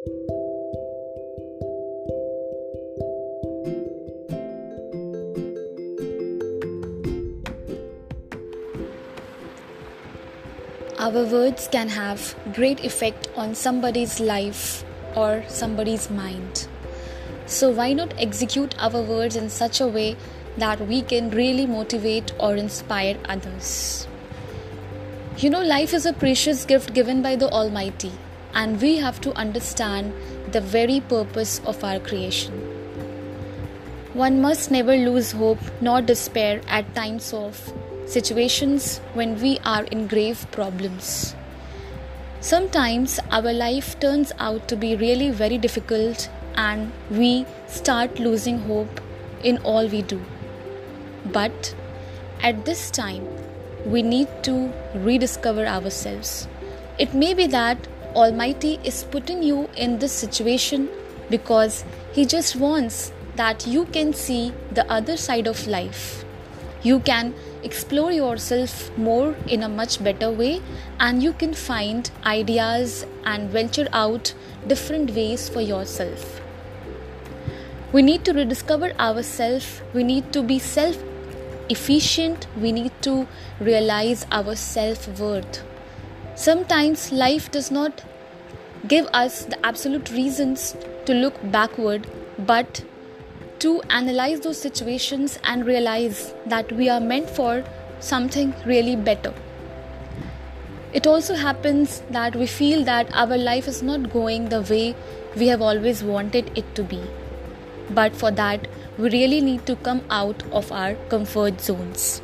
Our words can have great effect on somebody's life or somebody's mind. So why not execute our words in such a way that we can really motivate or inspire others? You know, life is a precious gift given by the Almighty, and we have to understand the very purpose of our creation. One must never lose hope nor despair at times of situations when we are in grave problems. Sometimes our life turns out to be really very difficult and we start losing hope in all we do. But at this time, we need to rediscover ourselves. It may be that Almighty is putting you in this situation because He just wants that you can see the other side of life. You can explore yourself more in a much better way and you can find ideas and venture out different ways for yourself. We need to rediscover ourselves, we need to be self efficient, we need to realize our self worth. Sometimes life does not give us the absolute reasons to look backward, but to analyze those situations and realize that we are meant for something really better. It also happens that we feel that our life is not going the way we have always wanted it to be. But for that, we really need to come out of our comfort zones.